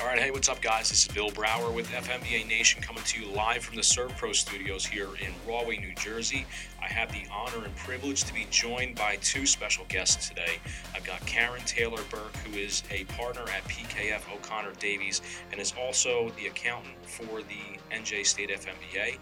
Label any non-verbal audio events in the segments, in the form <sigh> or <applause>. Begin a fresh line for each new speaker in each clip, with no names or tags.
All right, hey, what's up, guys? This is Bill Brower with FMBA Nation coming to you live from the ServPro studios here in Rahway, New Jersey. I have the honor and privilege to be joined by two special guests today. I've got Karen Taylor Burke, who is a partner at PKF O'Connor Davies and is also the accountant for the NJ State FMBA.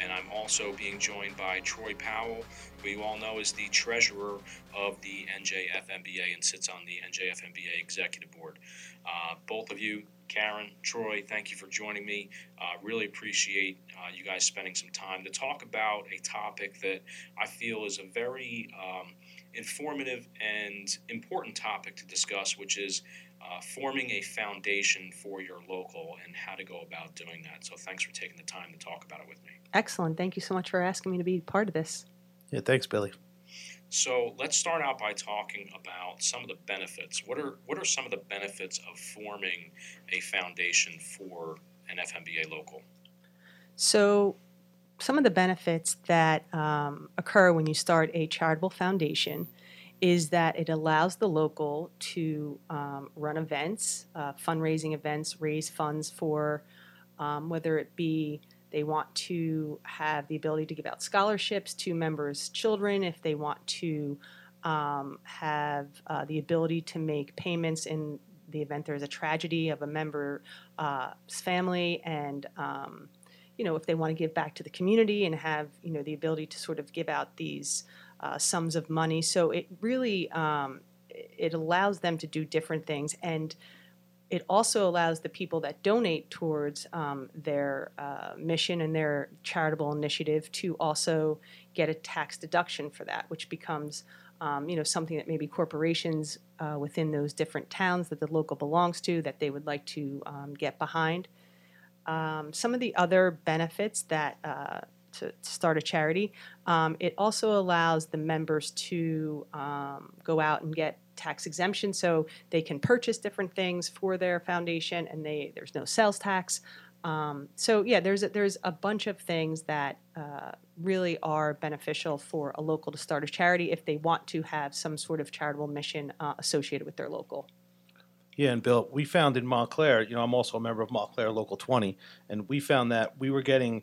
And I'm also being joined by Troy Powell, who you all know is the treasurer of the NJFMBA and sits on the NJFMBA executive board. Uh, both of you, Karen, Troy, thank you for joining me. Uh, really appreciate uh, you guys spending some time to talk about a topic that I feel is a very um, informative and important topic to discuss, which is uh, forming a foundation for your local and how to go about doing that. So, thanks for taking the time to talk about it with me.
Excellent. Thank you so much for asking me to be part of this.
Yeah, thanks, Billy.
So let's start out by talking about some of the benefits. What are what are some of the benefits of forming a foundation for an FMBA local?
So, some of the benefits that um, occur when you start a charitable foundation is that it allows the local to um, run events, uh, fundraising events, raise funds for um, whether it be they want to have the ability to give out scholarships to members' children, if they want to um, have uh, the ability to make payments in the event there's a tragedy of a member's uh, family, and um, you know if they want to give back to the community and have you know the ability to sort of give out these uh, sums of money. So it really um, it allows them to do different things and it also allows the people that donate towards um, their uh, mission and their charitable initiative to also get a tax deduction for that, which becomes um, you know something that maybe corporations uh, within those different towns that the local belongs to that they would like to um, get behind. Um, some of the other benefits that uh, to, start a charity, um, it also allows the members to um, go out and get tax exemption, so they can purchase different things for their foundation, and they there's no sales tax. Um, so yeah, there's a, there's a bunch of things that uh, really are beneficial for a local to start a charity if they want to have some sort of charitable mission uh, associated with their local.
Yeah, and Bill, we found in Montclair, you know, I'm also a member of Montclair Local 20, and we found that we were getting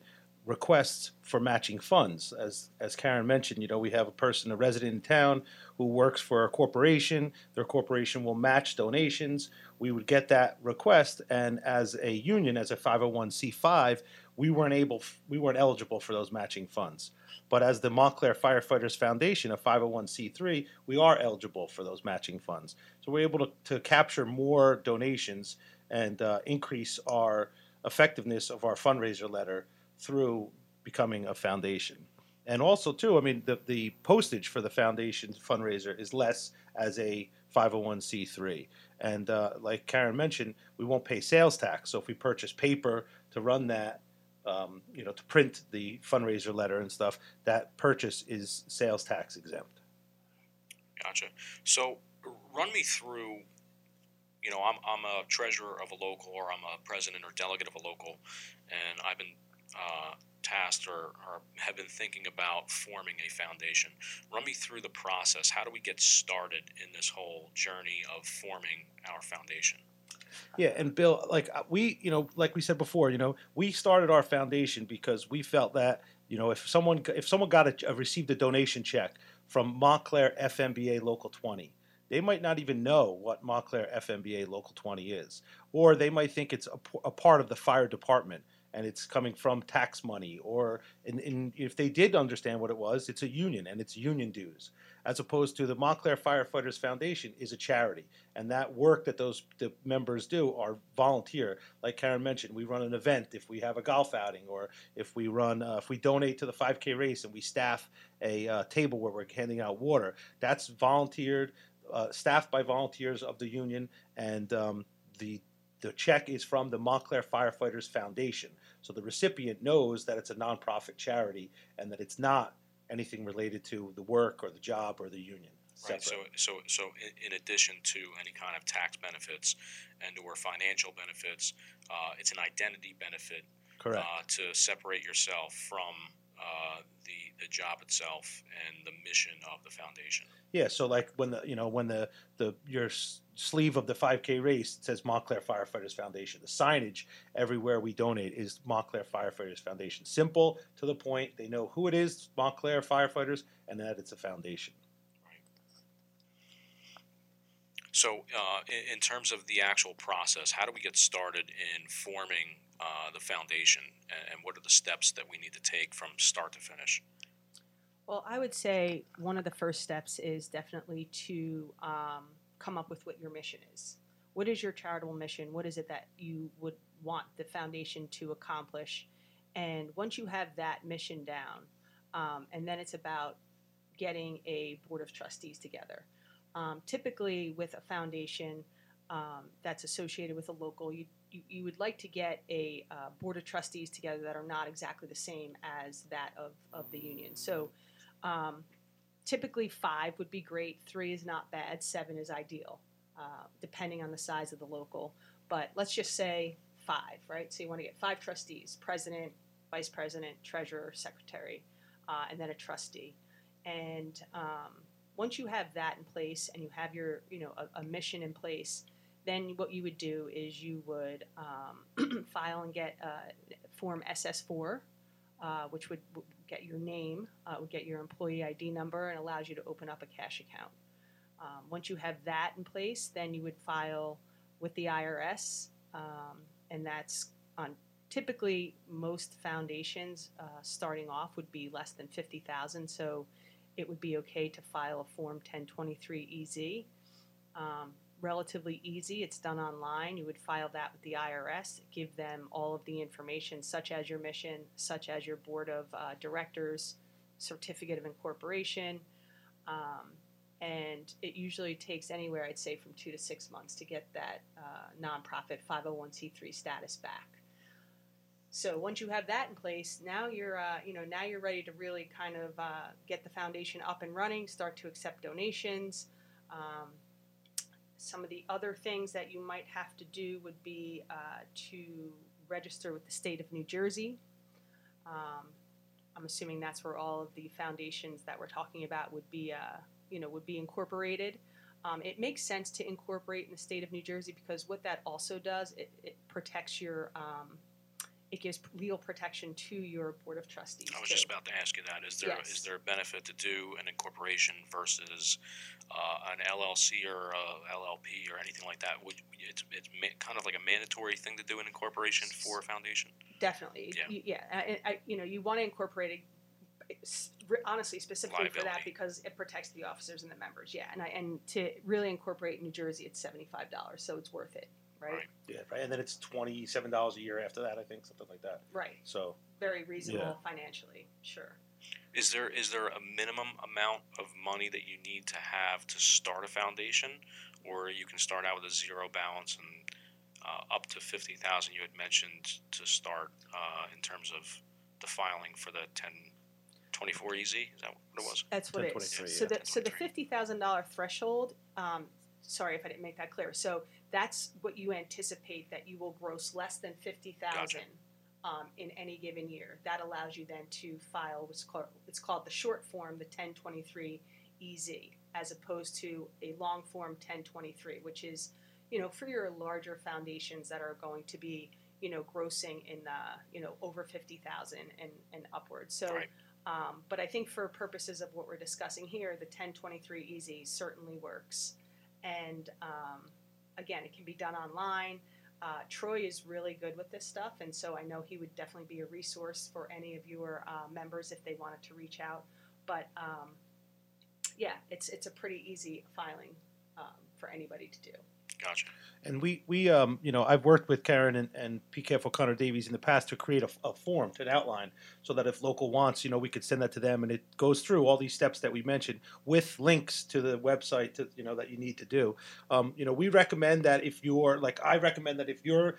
requests for matching funds. As as Karen mentioned, you know, we have a person, a resident in town, who works for a corporation. Their corporation will match donations. We would get that request, and as a union, as a 501c5, we weren't able, we weren't eligible for those matching funds. But as the Montclair Firefighters Foundation, a 501c3, we are eligible for those matching funds. So we're able to, to capture more donations and uh, increase our effectiveness of our fundraiser letter through becoming a foundation. And also, too, I mean, the, the postage for the foundation fundraiser is less as a 501c3. And uh, like Karen mentioned, we won't pay sales tax. So if we purchase paper to run that, um, you know, to print the fundraiser letter and stuff, that purchase is sales tax exempt.
Gotcha. So run me through you know, I'm, I'm a treasurer of a local or I'm a president or delegate of a local, and I've been uh, tasked or, or, have been thinking about forming a foundation. Run me through the process. How do we get started in this whole journey of forming our foundation?
Yeah, and Bill, like uh, we, you know, like we said before, you know, we started our foundation because we felt that, you know, if someone if someone got a, received a donation check from Montclair FMBA Local 20, they might not even know what Montclair FMBA Local 20 is, or they might think it's a, a part of the fire department and it's coming from tax money or if they did understand what it was it's a union and it's union dues as opposed to the montclair firefighters foundation is a charity. And that work that those the members do are volunteer. Like karen mentioned we run an event if we have a golf outing or if we run uh, if we donate to the 5k race and we staff a uh, table where we're handing out water that's volunteered uh, staffed by volunteers of the union and um, the the check is from the Montclair Firefighters Foundation. So the recipient knows that it's a nonprofit charity and that it's not anything related to the work or the job or the union.
Right. So, so, so in, addition to any kind of tax benefits and or financial benefits, uh, it's an identity benefit
Correct.
Uh, to separate yourself from uh, the the job itself and the mission of the foundation.
Yeah, so like when the you know when the the your sleeve of the 5K race it says Montclair Firefighters Foundation. The signage everywhere we donate is Montclair Firefighters Foundation. Simple to the point. They know who it is, Montclair Firefighters, and that it's a foundation.
So, uh, in, in terms of the actual process, how do we get started in forming uh, the foundation, and, and what are the steps that we need to take from start to finish?
Well, I would say one of the first steps is definitely to um, come up with what your mission is. What is your charitable mission? What is it that you would want the foundation to accomplish? And once you have that mission down, um, and then it's about getting a board of trustees together. Um, typically, with a foundation um, that's associated with a local, you, you, you would like to get a uh, board of trustees together that are not exactly the same as that of, of the union. So, um, typically five would be great. Three is not bad. Seven is ideal, uh, depending on the size of the local. But let's just say five, right? So you want to get five trustees: president, vice president, treasurer, secretary, uh, and then a trustee. And um, once you have that in place, and you have your, you know, a, a mission in place, then what you would do is you would um, <clears throat> file and get uh, form SS4, uh, which would would get your name, uh, would get your employee ID number, and allows you to open up a cash account. Um, once you have that in place, then you would file with the IRS, um, and that's on typically most foundations uh, starting off would be less than 50,000 so it would be okay to file a form 1023 EZ um, relatively easy it's done online you would file that with the IRS give them all of the information such as your mission such as your board of uh, directors certificate of incorporation um, and it usually takes anywhere I'd say from two to six months to get that uh, nonprofit 501c3 status back so once you have that in place, now you're uh, you know now you're ready to really kind of uh, get the foundation up and running, start to accept donations. Um, some of the other things that you might have to do would be uh, to register with the state of New Jersey. Um, I'm assuming that's where all of the foundations that we're talking about would be uh, you know would be incorporated. Um, it makes sense to incorporate in the state of New Jersey because what that also does it, it protects your um, it gives legal protection to your board of trustees.
I was
too.
just about to ask you that. Is there is
Yes.
there a benefit to do an incorporation versus uh, an LLC or a LLP or anything like that? Would it's it's kind of like a mandatory thing to do an incorporation for a foundation?
definitely
Yeah.
You- yeah. I, I, you know you want to incorporate it honestly specifically for that because it protects the officers and the members. Yeah, and I, and to really incorporate in New Jersey, it's seventy five dollars, so it's worth it, right?
Right.
Yeah, right. And then it's twenty seven dollars a year after that, I think, something like that.
Right.
So
Very reasonable
Yeah.
financially. Sure.
Is there is there a minimum amount of money that you need to have to start a foundation, or you can start out with a zero balance and uh, up to fifty thousand? You had mentioned to start uh, in terms of the filing for the ten twenty four EZ. Is that what it was?
That's what it is.
1023,
So
yeah.
the so the fifty thousand dollar threshold. Um, sorry if I didn't make that clear. So that's what you anticipate that you will gross less than fifty thousand um, in any given year. That allows you then to file what's called it's called the short form, the ten twenty three EZ, as opposed to a long form ten twenty three, which is you know for your larger foundations that are going to be you know grossing in the you know over fifty thousand and and upwards. So.
Right.
Um, but I think for purposes of what we're discussing here, the 1023 EZ certainly works. And um, again, it can be done online. Uh, Troy is really good with this stuff, and so I know he would definitely be a resource for any of your uh, members if they wanted to reach out. But um, yeah, it's it's a pretty easy filing um, for anybody to do.
Gotcha.
And we, we um, you know, I've worked with Karen and, and PKF O'Connor Davies in the past to create a, a form, to an outline, so that if local wants, you know, we could send that to them, and it goes through all these steps that we mentioned with links to the website, to, you know, that you need to do. Um, you know, we recommend that if you're, like, I recommend that if you're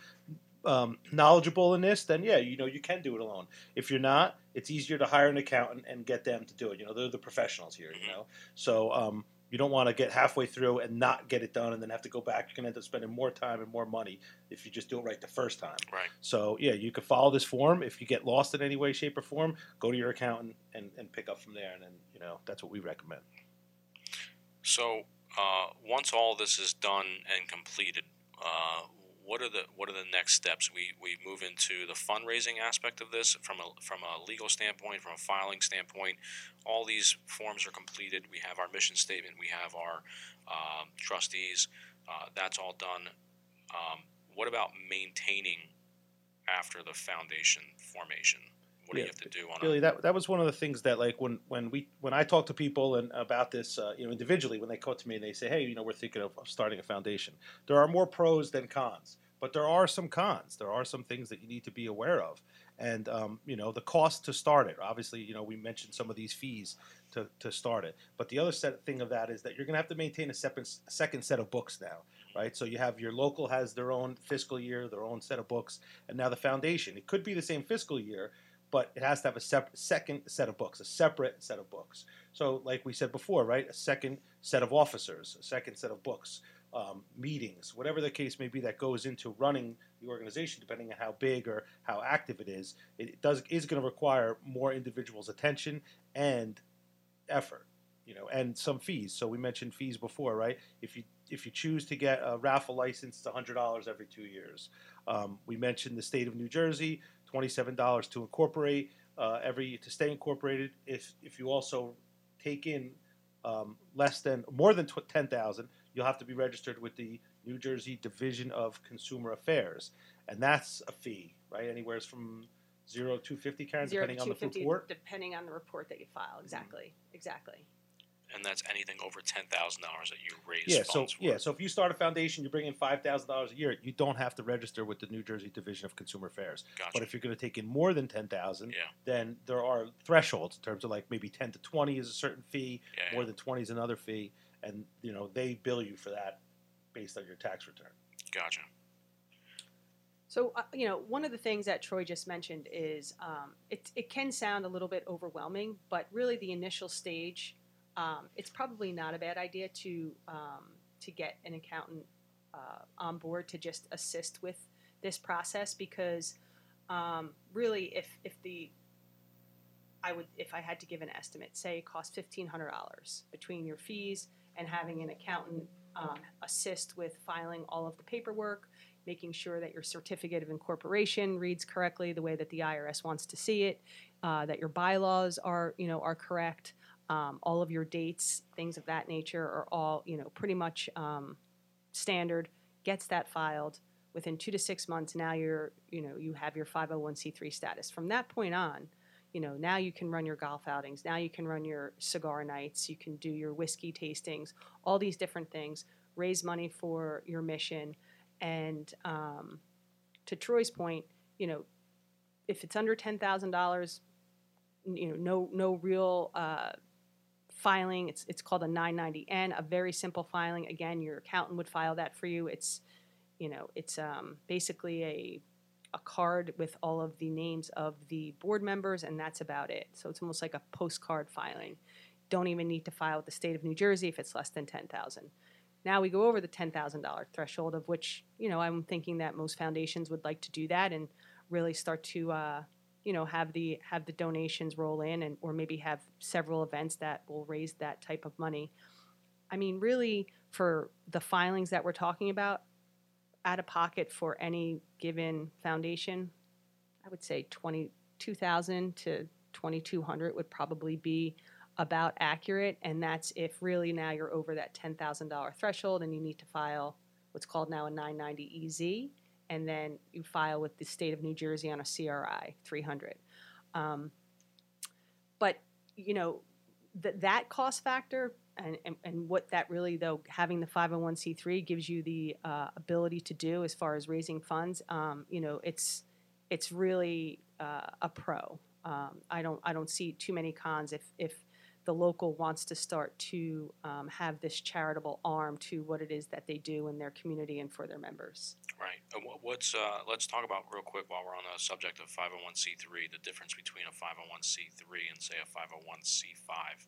um, knowledgeable in this, then yeah, you know, you can do it alone. If you're not, it's easier to hire an accountant and get them to do it. You know, they're the professionals here. You know, so um, you don't want to get halfway through and not get it done and then have to go back. You're going to end up spending more time and more money if you just do it right the first time.
Right.
So yeah, you could follow this form. If you get lost in any way, shape, or form, go to your accountant and, and pick up from there. And then you know that's what we recommend.
So uh, once all this is done and completed, uh, what are the what are the next steps? We we move into the fundraising aspect of this from a from a legal standpoint, from a filing standpoint. All these forms are completed. We have our mission statement. We have our um, trustees. Uh, that's all done. Um, what about maintaining after the foundation formation? What do you have to do on
Billy,
a
that that was one of the things that like when when we when I talk to people and about this, uh, you know, individually when they come to me and they say, hey, you know, we're thinking of, of starting a foundation. There are more pros than cons, but there are some cons. There are some things that you need to be aware of, and um, you know, the cost to start it. Obviously, you know, we mentioned some of these fees to to start it, but the other set thing of that is that you're going to have to maintain a separate second set of books now. Right, so you have your local has their own fiscal year, their own set of books, and now the foundation. It could be the same fiscal year, but it has to have a separate second set of books, a separate set of books. So, like we said before, right, a second set of officers, a second set of books, um, meetings, whatever the case may be that goes into running the organization, depending on how big or how active it is, it does is going to require more individuals' attention and effort, you know, and some fees. So we mentioned fees before, right? If you if you choose to get a raffle license, it's hundred dollars every two years. Um, we mentioned the state of New Jersey, twenty-seven dollars to incorporate uh, every to stay incorporated. If if you also take in um, less than more than tw- ten thousand, you'll have to be registered with the New Jersey Division of Consumer Affairs, and that's a fee, right? Anywhere from zero to fifty, Karen,
Zero to
depending on the
250,
report.
depending on the report that you file. Exactly. Exactly.
And that's anything over ten thousand dollars that you raise
Yeah, so
for.
yeah, so if you start a foundation, you bring in five thousand dollars a year, you don't have to register with the New Jersey Division of Consumer Affairs.
Gotcha.
But if you're going to take in more than ten thousand,
Yeah.
then there are thresholds in terms of like maybe ten to twenty is a certain fee,
Yeah,
more
yeah.
than twenty is another fee, and you know they bill you for that based on your tax return.
Gotcha.
So, uh, you know, one of the things that Troy just mentioned is um, it, it can sound a little bit overwhelming, but really the initial stage, um, it's probably not a bad idea to um, to get an accountant uh, on board to just assist with this process because um, really, if if the I would if I had to give an estimate, say it costs fifteen hundred dollars between your fees and having an accountant um, assist with filing all of the paperwork making sure that your certificate of incorporation reads correctly the way that the IRS wants to see it, uh, that your bylaws are, you know, are correct, um, all of your dates, things of that nature are all, you know, pretty much um, standard. Gets that filed within two to six months. Now you're, you know, you have your 501c3 status. From that point on, you know, now you can run your golf outings. Now you can run your cigar nights. You can do your whiskey tastings. All these different things. Raise money for your mission. And um, to Troy's point, you know, if it's under ten thousand dollars, you know, no no real uh, filing. It's it's called a 990N, a very simple filing. Again, your accountant would file that for you. It's you know, it's um, basically a a card with all of the names of the board members, and that's about it. So it's almost like a postcard filing. Don't even need to file with the state of New Jersey if it's less than ten thousand. Now we go over the ten thousand dollar threshold, of which you know I'm thinking that most foundations would like to do that and really start to uh, you know have the have the donations roll in and or maybe have several events that will raise that type of money. I mean, really, for the filings that we're talking about, out of pocket for any given foundation, I would say twenty two thousand to twenty two hundred would probably be about accurate, and that's if really now you're over that ten thousand dollar threshold and you need to file what's called now a 990 EZ, and then you file with the state of New Jersey on a CRI 300. Um, but you know th- that cost factor and, and, and what that really though having the 501c3 gives you the uh, ability to do as far as raising funds um, you know it's it's really uh, a pro um, I don't I don't see too many cons if if the local wants to start to um, have this charitable arm to what it is that they do in their community and for their members.
Right. And what, what's uh, let's talk about real quick while we're on the subject of 501c3, the difference between a 501c3 and say a 501c5.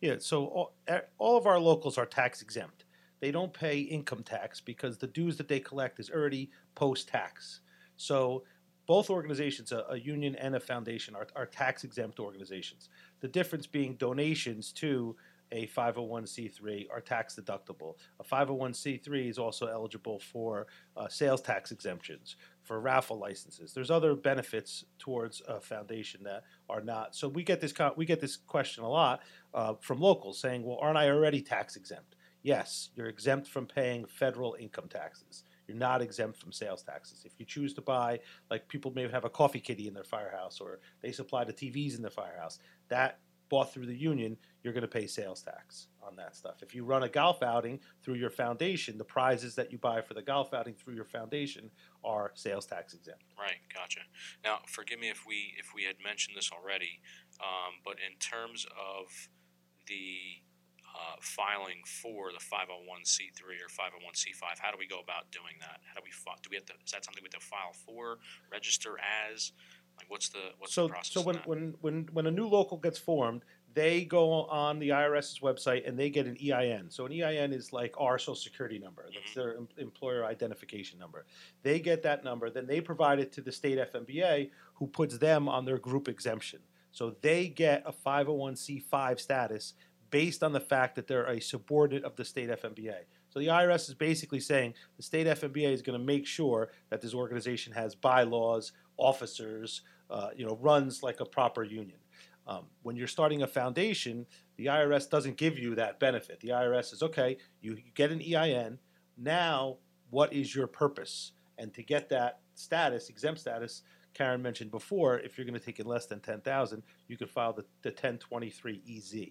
Yeah, so all, all of our locals are tax exempt. They don't pay income tax because the dues that they collect is already post tax. So both organizations, a, a union and a foundation, are, are tax exempt organizations. The difference being donations to a 501c3 are tax deductible. A 501c3 is also eligible for uh, sales tax exemptions, for raffle licenses. There's other benefits towards a foundation that are not. So we get this we get this question a lot uh, from locals saying, "Well, aren't I already tax exempt?" Yes, you're exempt from paying federal income taxes. You're not exempt from sales taxes. If you choose to buy, like people may have a coffee kitty in their firehouse, or they supply the TVs in the firehouse, that bought through the union, you're going to pay sales tax on that stuff. If you run a golf outing through your foundation, the prizes that you buy for the golf outing through your foundation are sales tax exempt.
Right, gotcha. Now, forgive me if we if we had mentioned this already, um, but in terms of the uh, filing for the 501c3 or 501c5, how do we go about doing that? How do we fi- do we have to? Is that something we have to file for, register as? Like, what's the what's
so,
the process?
so when, when, when, when a new local gets formed, they go on the IRS's website and they get an EIN. So an EIN is like our social security number. That's their em- employer identification number. They get that number, then they provide it to the state FMBA, who puts them on their group exemption. So they get a 501c5 status based on the fact that they're a subordinate of the state FMBA. So the IRS is basically saying the state FMBA is going to make sure that this organization has bylaws, officers, uh, you know, runs like a proper union. Um, when you're starting a foundation, the IRS doesn't give you that benefit. The IRS is okay, you, you get an EIN. Now, what is your purpose? And to get that status, exempt status, Karen mentioned before, if you're going to take in less than 10,000, you could file the, the 1023 EZ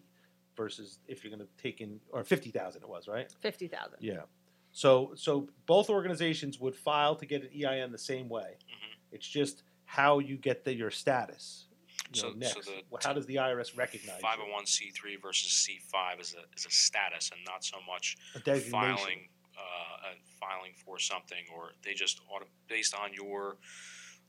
versus if you're going to take in, or 50,000 it was, right?
Fifty thousand.
Yeah. So so both organizations would file to get an EIN the same way.
Mhm.
It's just how you get the, your status. You know,
So-
next.
so the-
Well, how does the IRS recognize
Five
you?
hundred one C three versus C five is a is a status and not so much
a
filing uh, uh, filing for something, or they just auto, based on your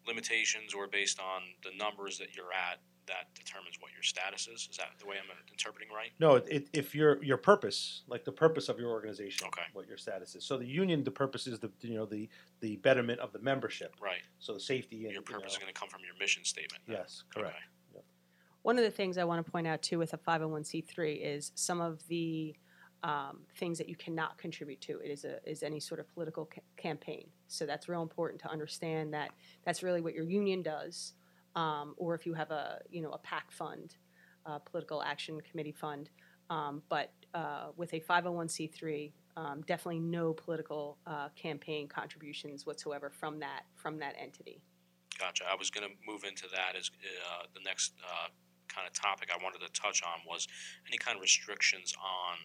limitations or based on the numbers that you're at, that determines what your status is. Is that the way I'm interpreting right?
No, it, it, if your your purpose, like the purpose of your organization,
Okay.
what your status is. So the union, the purpose is the you know the the betterment of the membership.
Right.
So the safety and
Your
you
purpose is going to come from your mission statement. then.
Yes, correct.
Okay.
One of the things I want to point out too with a 501c3 is some of the um, things that you cannot contribute to. It is a is any sort of political ca- campaign. So that's real important to understand that that's really what your union does, um, or if you have a you know a PAC fund, political action committee fund. Um, but uh, with a 501c3, um, definitely no political uh, campaign contributions whatsoever from that from that entity.
Gotcha. I was going to move into that as uh, the next uh, kind of topic I wanted to touch on was any kind of restrictions on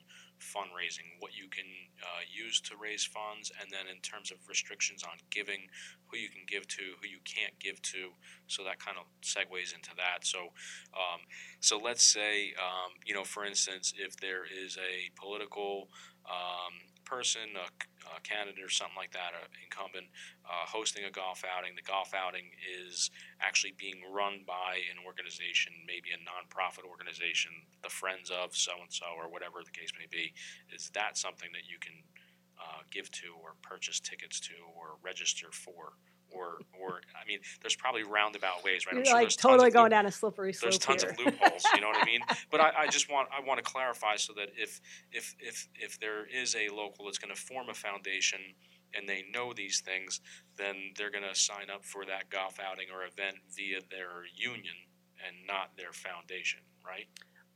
fundraising, what you can uh, use to raise funds, and then in terms of restrictions on giving, who you can give to, who you can't give to. So that kind of segues into that. So, um, so let's say, um, you know, for instance, if there is a political um, person, a, a candidate or something like that, an incumbent, uh, hosting a golf outing. The golf outing is actually being run by an organization, maybe a nonprofit organization, the Friends of so and so, or whatever the case may be. Is that something that you can uh, give to, or purchase tickets to, or register for? Or, or I mean, there's probably roundabout ways, right? I'm
You're
sure
like totally going
loop-
down a slippery slope
there's tons
here.
of loopholes you know what i mean <laughs> but I, I just want i want to clarify so that if if if if there is a local that's going to form a foundation and they know these things then they're going to sign up for that golf outing or event via their union and not their foundation right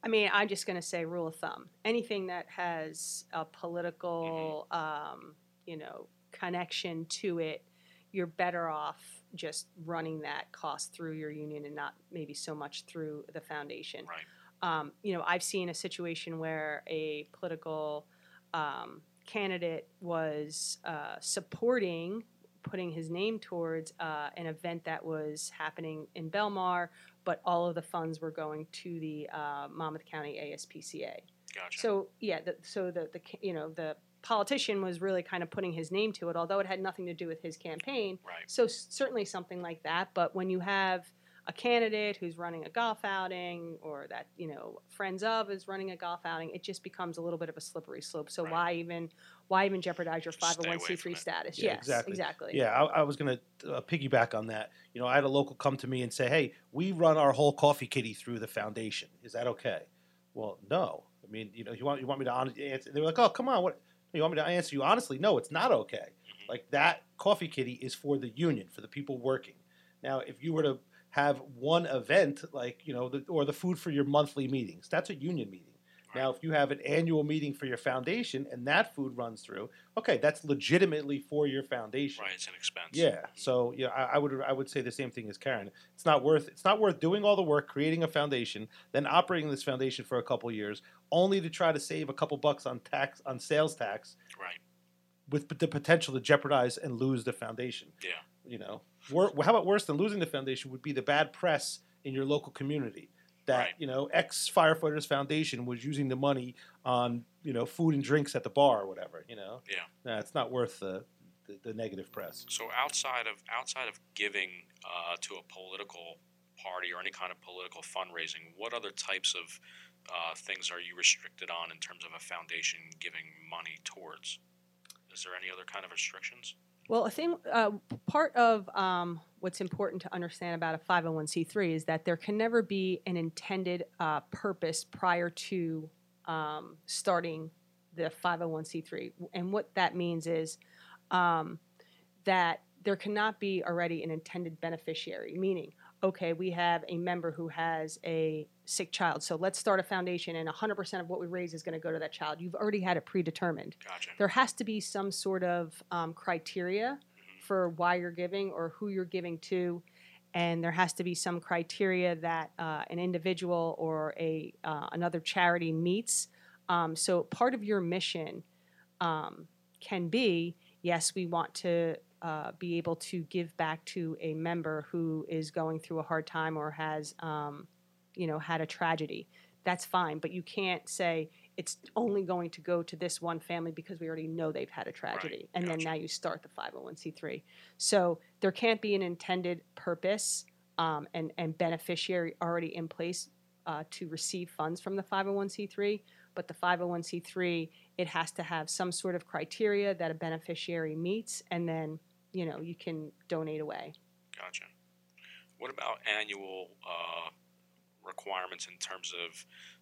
I mean, I'm just going to say rule of thumb. Anything that has a political,
Mm-hmm.
um, you know, connection to it, you're better off just running that cost through your union and not maybe so much through the foundation.
right
Um, you know, I've seen a situation where a political um, candidate was uh, supporting putting his name towards uh, an event that was happening in Belmar, but all of the funds were going to the uh, Monmouth County ASPCA.
gotcha
So yeah, the, so the, the you know the politician was really kind of putting his name to it, although it had nothing to do with his campaign.
right
So certainly something like that. But when you have a candidate who's running a golf outing or that you know friends of is running a golf outing it just becomes a little bit of a slippery slope so
Right.
why even why even jeopardize your
Just stay away
501c3 status
Yeah,
yes
exactly.
exactly
Yeah, I, I was going to uh, piggyback on that. You know, I had a local come to me and say, "Hey, we run our whole coffee kitty through the foundation. Is that okay?" Well, no. I mean, you know, you want you want me to hon- answer? They were like, "Oh, come on, what? You want me to answer you honestly?" No, it's not okay.
Mhm.
Like that coffee kitty is for the union, for the people working. Now, if you were to have one event, like you know, the, or the food for your monthly meetings, that's a union meeting. Now, if you have an annual meeting for your foundation and that food runs through, okay, that's legitimately for your foundation.
Right, it's an expense.
Yeah. So yeah, I, I would I would say the same thing as Karen. It's not worth it's not worth doing all the work creating a foundation, then operating this foundation for a couple years, only to try to save a couple bucks on tax on sales tax,
Right.
with the potential to jeopardize and lose the foundation.
Yeah.
You know, Wor- how about worse than losing the foundation would be the bad press in your local community. That
Right.
you know, ex firefighters foundation was using the money on you know food and drinks at the bar or whatever. You know,
Yeah.
nah, it's not worth the, the the negative press.
So outside of outside of giving uh, to a political party or any kind of political fundraising, what other types of uh, things are you restricted on in terms of a foundation giving money towards? Is there any other kind of restrictions?
Well, I think uh, part of um, what's important to understand about a 501c3 is that there can never be an intended uh, purpose prior to um, starting the 501c3. And what that means is um, that there cannot be already an intended beneficiary, meaning, okay, we have a member who has a sick child, so let's start a foundation and 100% of what we raise is going to go to that child. You've already had it predetermined.
Gotcha.
there has to be some sort of um, criteria for why you're giving or who you're giving to. And there has to be some criteria that uh, an individual or a uh, another charity meets. Um, so part of your mission um, can be yes we want to uh, be able to give back to a member who is going through a hard time or has um, you know had a tragedy that's fine but you can't say it's only going to go to this one family because we already know they've had a tragedy. And then now you start the 501c3 so there can't be an intended purpose um, and, and beneficiary already in place uh, to receive funds from the 501c3 but the 501c3 it has to have some sort of criteria that a beneficiary meets and then you know you can donate away.
Gotcha. What about annual uh, requirements in terms of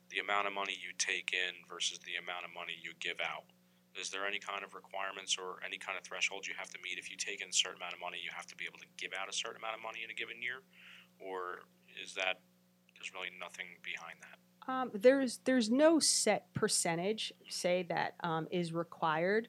the amount of money you take in versus the amount of money you give out? Is there any kind of requirements or any kind of threshold you have to meet? If you take in a certain amount of money, you have to be able to give out a certain amount of money in a given year? Or is that, there's really nothing behind that?
Um, there's there's no set percentage say that um, is required,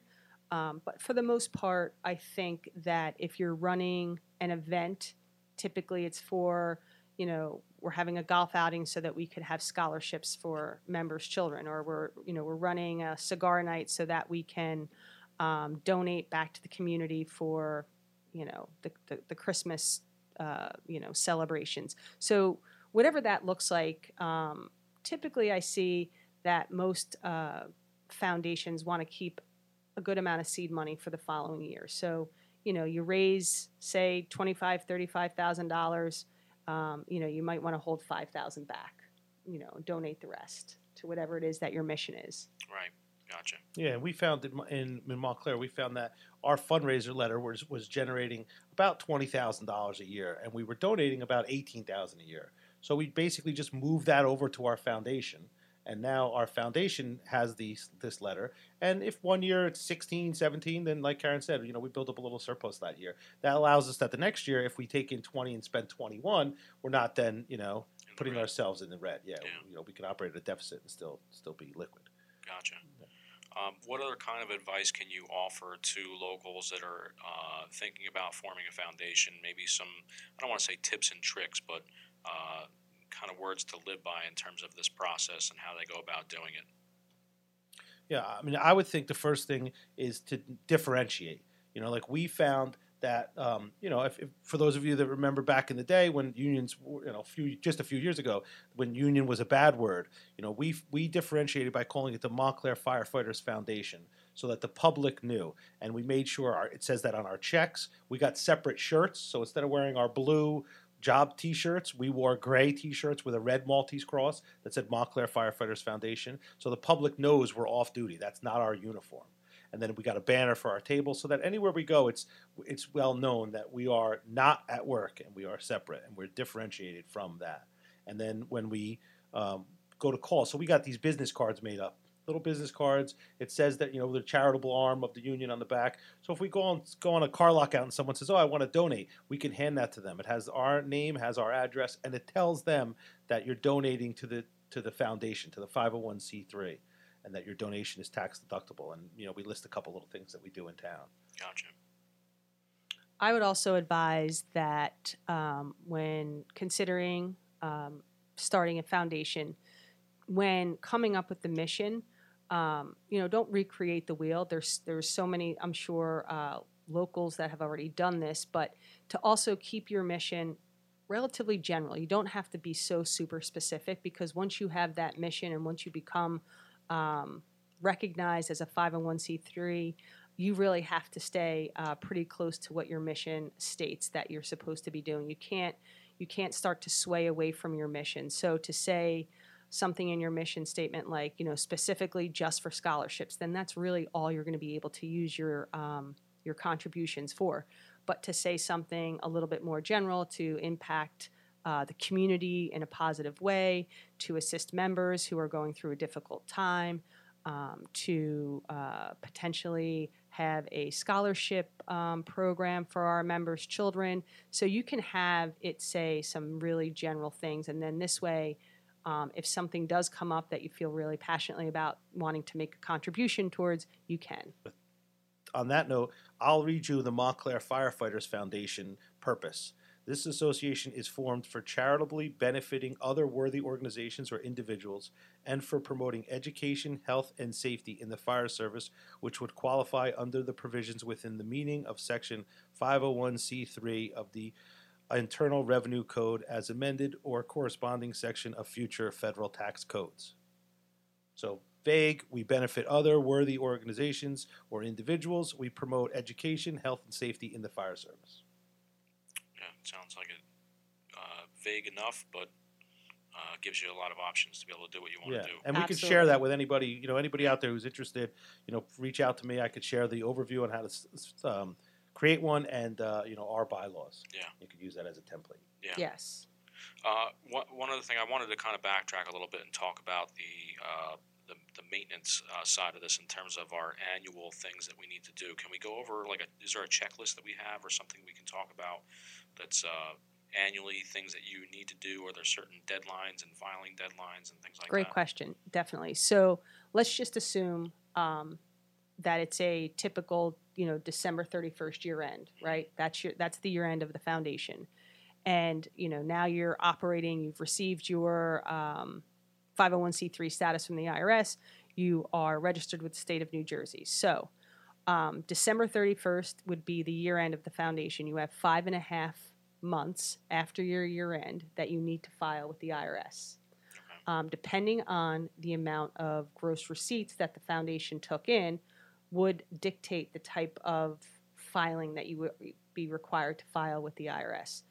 um, but for the most part, I think that if you're running an event, typically it's for you know we're having a golf outing so that we could have scholarships for members' children, or we're you know we're running a cigar night so that we can um, donate back to the community for you know the the, the Christmas uh, you know celebrations. So whatever that looks like. Um, typically I see that most uh, foundations want to keep a good amount of seed money for the following year. So, you know, you raise say twenty-five, thirty-five thousand dollars. Um, you know, you might want to hold five thousand back. You know, donate the rest to whatever it is that your mission is.
Right. Gotcha.
Yeah, and we found that in, in Montclair, we found that our fundraiser letter was, was generating about twenty thousand dollars a year, and we were donating about eighteen thousand a year. So we basically just moved that over to our foundation, and now our foundation has these this letter. And if one year it's 16, 17, then like Karen said, you know, we build up a little surplus that year. That allows us that the next year, if we take in twenty and spend twenty one, we're not then you know
In
putting ourselves in the red. Yeah,
Yeah.
you know, we can operate at a deficit and still still be liquid.
Gotcha. Um, what other kind of advice can you offer to locals that are uh, thinking about forming a foundation? Maybe some, I don't want to say tips and tricks, but uh, kind of words to live by in terms of this process and how they go about doing it.
Yeah, I mean, I would think the first thing is to differentiate. You know, like we found that, um, you know, if, if for those of you that remember back in the day when unions, were, you know, few just a few years ago, when union was a bad word, you know, we we differentiated by calling it the Montclair Firefighters Foundation, so that the public knew, and we made sure our, it says that on our checks. We got separate shirts, so instead of wearing our blue job T-shirts. We wore gray T-shirts with a red Maltese cross that said Montclair Firefighters Foundation, so the public knows we're off duty. That's not our uniform. And then we got a banner for our table, so that anywhere we go, it's it's well known that we are not at work and we are separate and we're differentiated from that. And then when we um, go to call, so we got these business cards made up little business cards. It says that you know the charitable arm of the union on the back. So if we go on go on a car lockout and someone says, "Oh, I want to donate," we can hand that to them. It has our name, has our address, and it tells them that you're donating to the to the foundation, to the 501c3, and that your donation is tax deductible. And you know we list a couple little things that we do in town.
Gotcha.
I would also advise that um, when considering um, starting a foundation, when coming up with the mission, um, you know, don't recreate the wheel. There's there's so many, I'm sure, uh, locals that have already done this, but to also keep your mission relatively general. You don't have to be so super specific because once you have that mission and once you become um, recognized as a 501c3, you really have to stay uh, pretty close to what your mission states that you're supposed to be doing. You can't you can't start to sway away from your mission. So to say something in your mission statement like you know specifically just for scholarships then that's really all you're going to be able to use your um, your contributions for but to say something a little bit more general to impact uh, the community in a positive way to assist members who are going through a difficult time um, to uh, potentially have a scholarship um, program for our members' children. So you can have it say some really general things, and then this way, um, if something does come up that you feel really passionately about wanting to make a contribution towards, you can.
On that note, I'll read you the Montclair Firefighters Foundation purpose. This association is formed for charitably benefiting other worthy organizations or individuals and for promoting education, health, and safety in the fire service, which would qualify under the provisions within the meaning of Section 501c3 of the Internal Revenue Code as amended or corresponding section of future federal tax codes. So vague, we benefit other worthy organizations or individuals. We promote education, health, and safety in the fire service.
Yeah, it sounds like it uh, vague enough, but uh, gives you a lot of options to be able to do what you want
Yeah,
to do.
and we could
Absolutely.
share that with anybody. You know, anybody out there who's interested. You know, reach out to me. I could share the overview on how to s- s- um, create one and uh, you know our bylaws.
Yeah.
you could use that as a template.
Yeah.
Yes.
Uh, one, one other thing I wanted to kind of backtrack a little bit and talk about the uh, the, the maintenance uh, side of this in terms of our annual things that we need to do. Can we go over like a, is there a checklist that we have or something we can talk about that's uh, annually things that you need to do? Are there certain deadlines and filing deadlines and things like
Great
that?
Great question. Definitely. So let's just assume um, that it's a typical, you know, December 31st year end, right? That's your that's the year end of the foundation. And, you know, now you're operating, you've received your um, 501c3 status from the IRS, you are registered with the state of New Jersey. So um, December 31st would be the year end of the foundation. You have five and a half months after your year end that you need to file with the IRS um, depending on the amount of gross receipts that the foundation took in, would dictate the type of filing that you would be required to file with the IRS.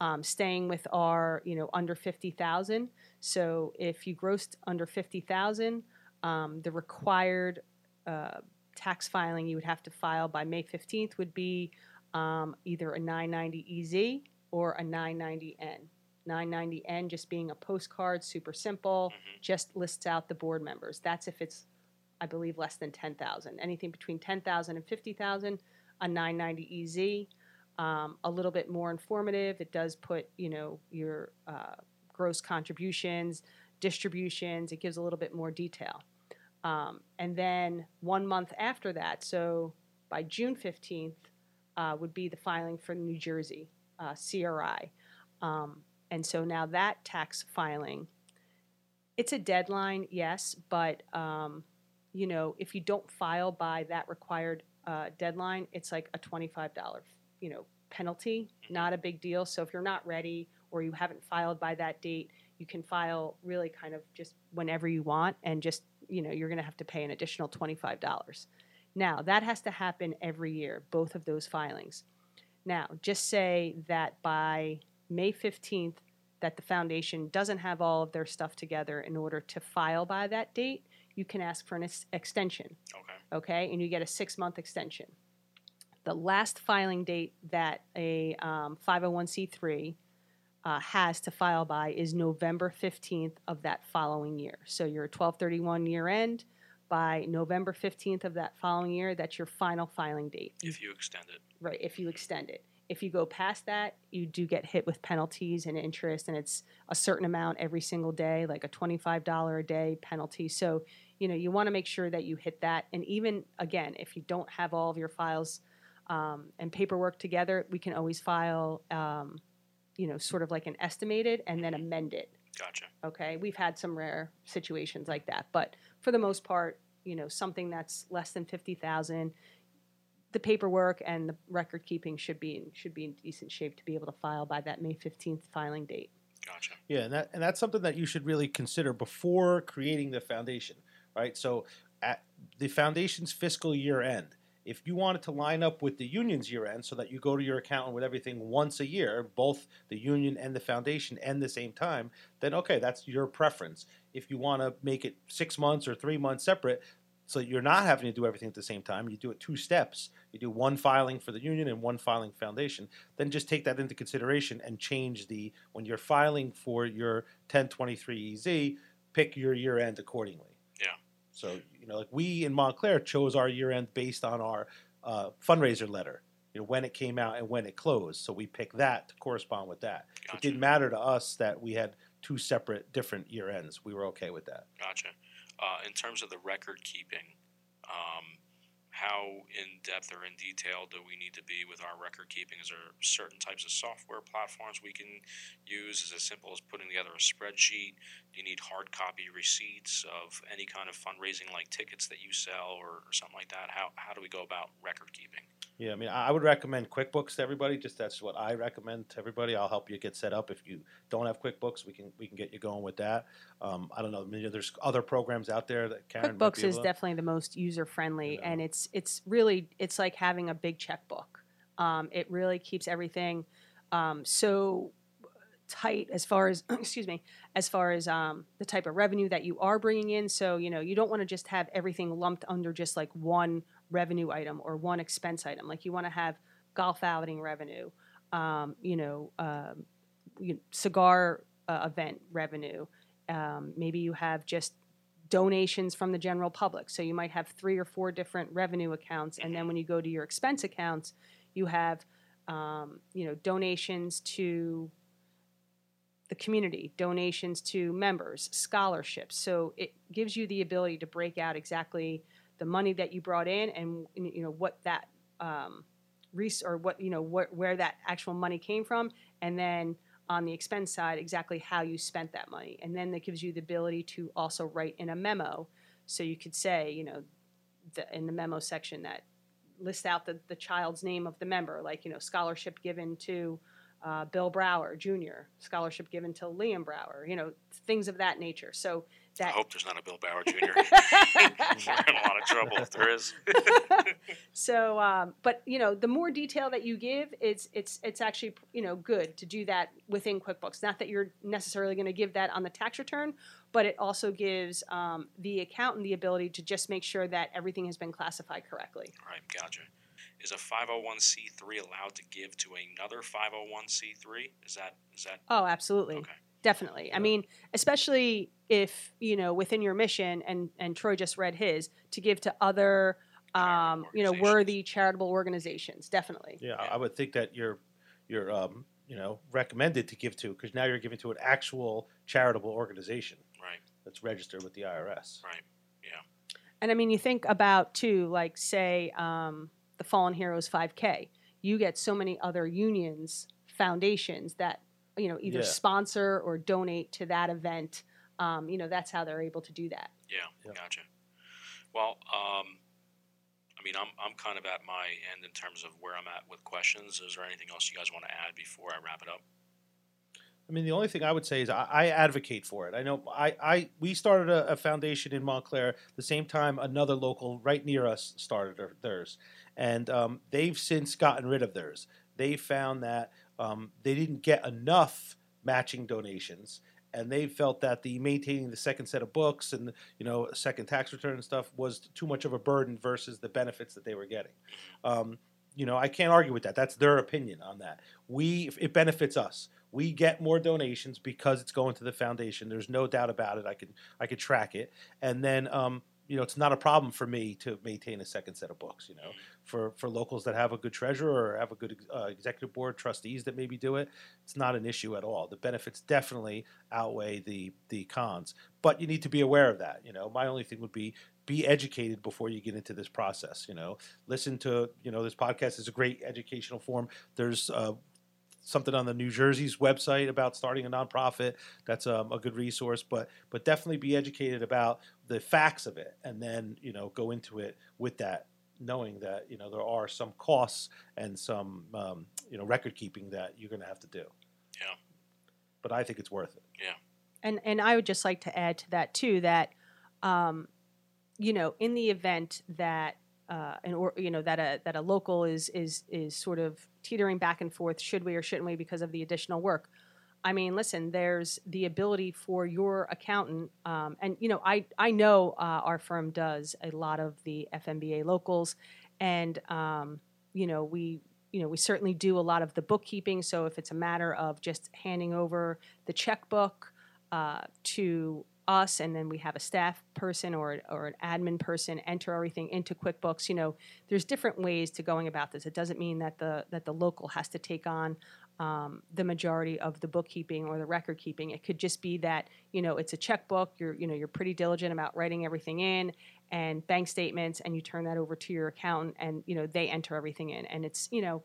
Um, staying with our, you know, under fifty thousand. So if you grossed under fifty thousand, um, the required uh, tax filing you would have to file by May fifteenth would be um, either a nine ninety EZ or a nine ninety N. 990N just being a postcard, super simple, just lists out the board members. That's if it's, I believe, less than 10,000. Anything between 10,000 and 50,000, a 990 EZ. Um, a little bit more informative. It does put, you know, your uh, gross contributions, distributions. It gives a little bit more detail. Um, and then one month after that, so by June 15th, uh, would be the filing for New Jersey, uh, CRI. Um, and so now that tax filing, it's a deadline, yes, but um, you know, if you don't file by that required uh, deadline, it's like a twenty-five dollar, you know, penalty. Not a big deal. So if you're not ready or you haven't filed by that date, you can file really kind of just whenever you want, and just you know, you're going to have to pay an additional twenty-five dollars. Now that has to happen every year, both of those filings. Now, just say that by May 15th that the foundation doesn't have all of their stuff together in order to file by that date, you can ask for an ex- extension,
Okay.
okay? And you get a six month extension. The last filing date that a um, 501c3 uh, has to file by is November 15th of that following year. So your 1231 year end, by November 15th of that following year, that's your final filing date.
If you extend it.
Right, if you extend it. If you go past that, you do get hit with penalties and interest, and it's a certain amount every single day, like a twenty-five dollar a day penalty. So, you know, you want to make sure that you hit that. And even again, if you don't have all of your files um, and paperwork together, we can always file, um, you know, sort of like an estimated and then amend it.
Gotcha.
Okay, we've had some rare situations like that, but for the most part, you know, something that's less than fifty thousand, the paperwork and the record keeping should be in, should be in decent shape to be able to file by that May fifteenth filing date.
Gotcha.
Yeah, and that and that's something that you should really consider before creating the foundation, right? So at the foundation's fiscal year end, if you wanted to line up with the union's year end so that you go to your accountant with everything once a year, both the union and the foundation end the same time, then okay, that's your preference. If you want to make it six months or three months separate, so you're not having to do everything at the same time, you do it two steps. You do one filing for the union and one filing foundation. Then just take that into consideration and change the when you're filing for your 1023EZ, pick your year end accordingly.
Yeah.
So you know, like we in Montclair chose our year end based on our uh, fundraiser letter. You know when it came out and when it closed, so we picked that to correspond with that.
Gotcha.
It didn't matter to us that we had two separate, different year ends. We were okay with that.
Gotcha. Uh, in terms of the record keeping, um, how in depth or in detail do we need to be with our record keeping? Is there certain types of software platforms we can use? Is it as simple as putting together a spreadsheet? Do you need hard copy receipts of any kind of fundraising like tickets that you sell or, or something like that? How, how do we go about record keeping?
Yeah, I mean, I would recommend QuickBooks to everybody. Just that's what I recommend to everybody. I'll help you get set up. If you don't have QuickBooks, we can we can get you going with that. Um, I don't know. Maybe there's other programs out there that Karen.
QuickBooks is
to-
definitely the most user friendly,
Yeah.
and it's it's really it's like having a big checkbook. Um, it really keeps everything um, so tight as far as <clears throat> excuse me as far as um, the type of revenue that you are bringing in. So you know you don't want to just have everything lumped under just like one revenue item or one expense item. Like you want to have golf outing revenue, um, you know, um, you cigar uh, event revenue. Um, maybe you have just donations from the general public. So you might have three or four different revenue accounts, and then when you go to your expense accounts, you have um, you know donations to the community, donations to members, scholarships. So it gives you the ability to break out exactly the money that you brought in and you know what that um, res- or what you know wh- where that actual money came from, and then on the expense side exactly how you spent that money, and then that gives you the ability to also write in a memo. So you could say, you know, the, in the memo section that lists out the, the child's name of the member, like you know, scholarship given to uh, Bill Brower Jr., scholarship given to Liam Brower, you know, things of that nature. So
I hope there's not a Bill Bauer Jr. <laughs> <laughs> We're in a lot of trouble if there is. <laughs>
so, um, but you know, the more detail that you give, it's it's it's actually you know good to do that within QuickBooks. Not that you're necessarily going to give that on the tax return, but it also gives um, the accountant the ability to just make sure that everything has been classified correctly.
Right, gotcha. Is a 501c3 allowed to give to another 501c3? Is that is that
Oh, absolutely.
okay?
Definitely. I mean, especially if, you know, within your mission and and Troy just read his to give to other um, you know, worthy charitable organizations. Definitely.
Yeah, I I would think that you're you're um, you know recommended to give to because now you're giving to an actual charitable organization
Right,
that's registered with the IRS.
right. Yeah.
And I mean, you think about too, like say um, the Fallen Heroes 5K. You get so many other unions, foundations that you know either
Yeah.
sponsor or donate to that event. Um, you know, that's how they're able to do that.
Yeah,
Yeah.
gotcha. Well, um, I mean, I'm I'm kind of at my end in terms of where I'm at with questions. Is there anything else you guys want to add before I wrap it up?
I mean, the only thing I would say is I, I advocate for it. I know I, I we started a, a foundation in Montclair the same time another local right near us started theirs, and um, they've since gotten rid of theirs. They found that um, they didn't get enough matching donations, and they felt that the maintaining the second set of books and you know second tax return and stuff was too much of a burden versus the benefits that they were getting. Um, you know, I can't argue with that. That's their opinion on that. We it benefits us. We get more donations because it's going to the foundation. There's no doubt about it. I could I could track it, and then um, you know it's not a problem for me to maintain a second set of books. You know, for for locals that have a good treasurer or have a good uh, executive board trustees that maybe do it, it's not an issue at all. The benefits definitely outweigh the the cons, but you need to be aware of that. You know, my only thing would be be educated before you get into this process. You know, listen to you know this podcast is a great educational form. There's uh, something on the New Jersey's website about starting a nonprofit. That's um, a good resource, but but definitely be educated about the facts of it, and then you know go into it with that, knowing that you know there are some costs and some um, you know record keeping that you're going to have to do.
Yeah.
But I think it's worth it. Yeah.
And and I would just like to add to that too that, um, you know, in the event that uh, an or you know that a that a local is is is sort of teetering back and forth, should we or shouldn't we because of the additional work. I mean, listen, there's the ability for your accountant, um, and you know, I I know uh, our firm does a lot of the FMBA locals, and um, you know we you know we certainly do a lot of the bookkeeping. So if it's a matter of just handing over the checkbook uh, to us, and then we have a staff person or or an admin person enter everything into QuickBooks. You know, there's different ways to going about this. It doesn't mean that the that the local has to take on um, the majority of the bookkeeping or the record keeping. It could just be that you know it's a checkbook. You're you know you're pretty diligent about writing everything in and bank statements, and you turn that over to your accountant, and you know they enter everything in, and it's you know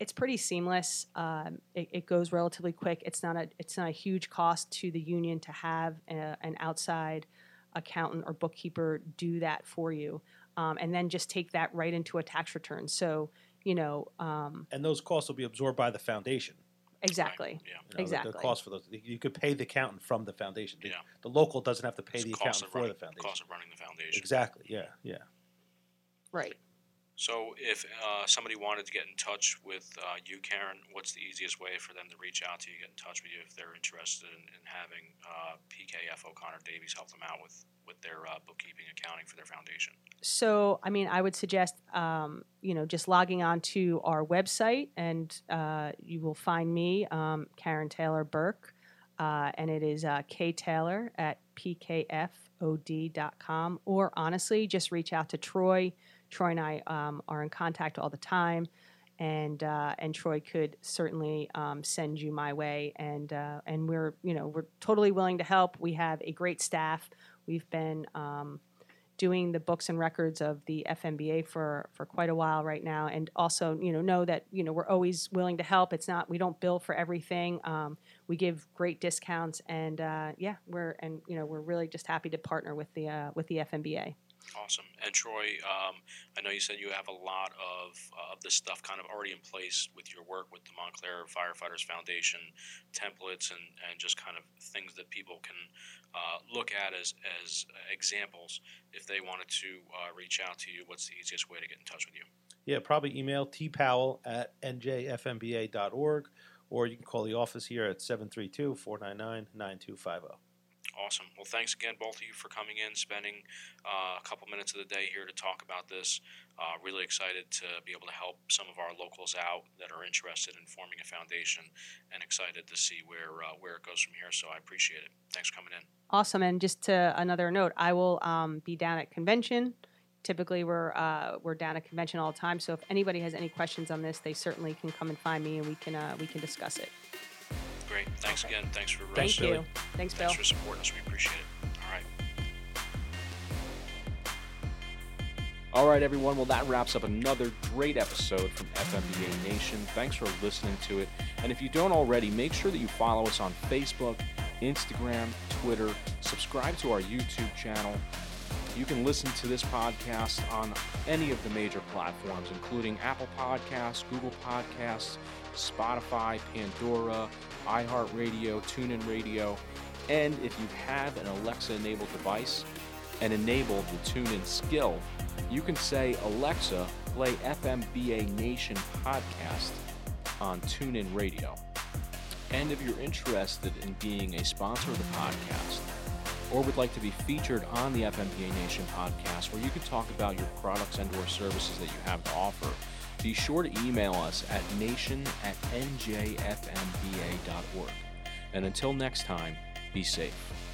it's pretty seamless. Um, it, it goes relatively quick. It's not a it's not a huge cost to the union to have a, an outside accountant or bookkeeper do that for you, um, and then just take that right into a tax return. So you know um,
And those costs will be absorbed by the foundation.
exactly.
Yeah.
You know, the-
Exactly.
The cost for those, you could pay the accountant from the foundation. The,
Yeah.
the local doesn't have to pay
It's
the accountant for
running,
the foundation.
Cost of running the foundation.
Exactly. Yeah. Yeah.
Right.
So if uh, somebody wanted to get in touch with uh, you, Karen, what's the easiest way for them to reach out to you, get in touch with you if they're interested in, in having uh, PKF O'Connor Davies help them out with, with their uh, bookkeeping accounting for their foundation?
So, I mean, I would suggest, um, you know, just logging on to our website and uh, you will find me, um, Karen Taylor Burke, uh, and it is uh, ktaylor at pkfod.com. Or honestly, just reach out to Troy. Troy and I um, are in contact all the time. And uh, and Troy could certainly um, send you my way, and uh, and we're you know we're totally willing to help. We have a great staff. We've been um, doing the books and records of the FMBA for for quite a while right now, and also you know know that you know we're always willing to help. It's not we don't bill for everything. Um, we give great discounts, and uh, yeah, we're and you know we're really just happy to partner with the uh, with the FMBA.
Awesome. And Troy, um, I know you said you have a lot of uh, of this stuff kind of already in place with your work with the Montclair Firefighters Foundation templates and, and just kind of things that people can uh, look at as, as examples. If they wanted to uh, reach out to you, what's the easiest way to get in touch with you?
Yeah, probably email tpowell at njfmba.org or you can call the office here at 732 499 9250.
Awesome. Well, thanks again, both of you, for coming in, spending uh, a couple minutes of the day here to talk about this. Uh, really excited to be able to help some of our locals out that are interested in forming a foundation, and excited to see where uh, where it goes from here. So I appreciate it. Thanks for coming in.
Awesome. And just to another note, I will um, be down at convention. Typically, we're uh, we're down at convention all the time. So if anybody has any questions on this, they certainly can come and find me, and we can uh, we can discuss it.
Great. Thanks again. Thanks for
Thanks,
Thank
Billy.
you. Thanks, Bill.
thanks for supporting us. We appreciate it. All right.
All right, everyone. Well, that wraps up another great episode from FMBA Nation. Thanks for listening to it. And if you don't already, make sure that you follow us on Facebook, Instagram, Twitter, subscribe to our YouTube channel. You can listen to this podcast on any of the major platforms, including Apple Podcasts, Google Podcasts, Spotify, Pandora, iHeartRadio, TuneIn Radio, and if you have an Alexa enabled device and enable the TuneIn skill, you can say, Alexa, play FMBA Nation podcast on TuneIn Radio. And if you're interested in being a sponsor of the podcast, or would like to be featured on the FMBA Nation podcast, where you can talk about your products and/or services that you have to offer, be sure to email us at nation at njfmba.org. And until next time, be safe.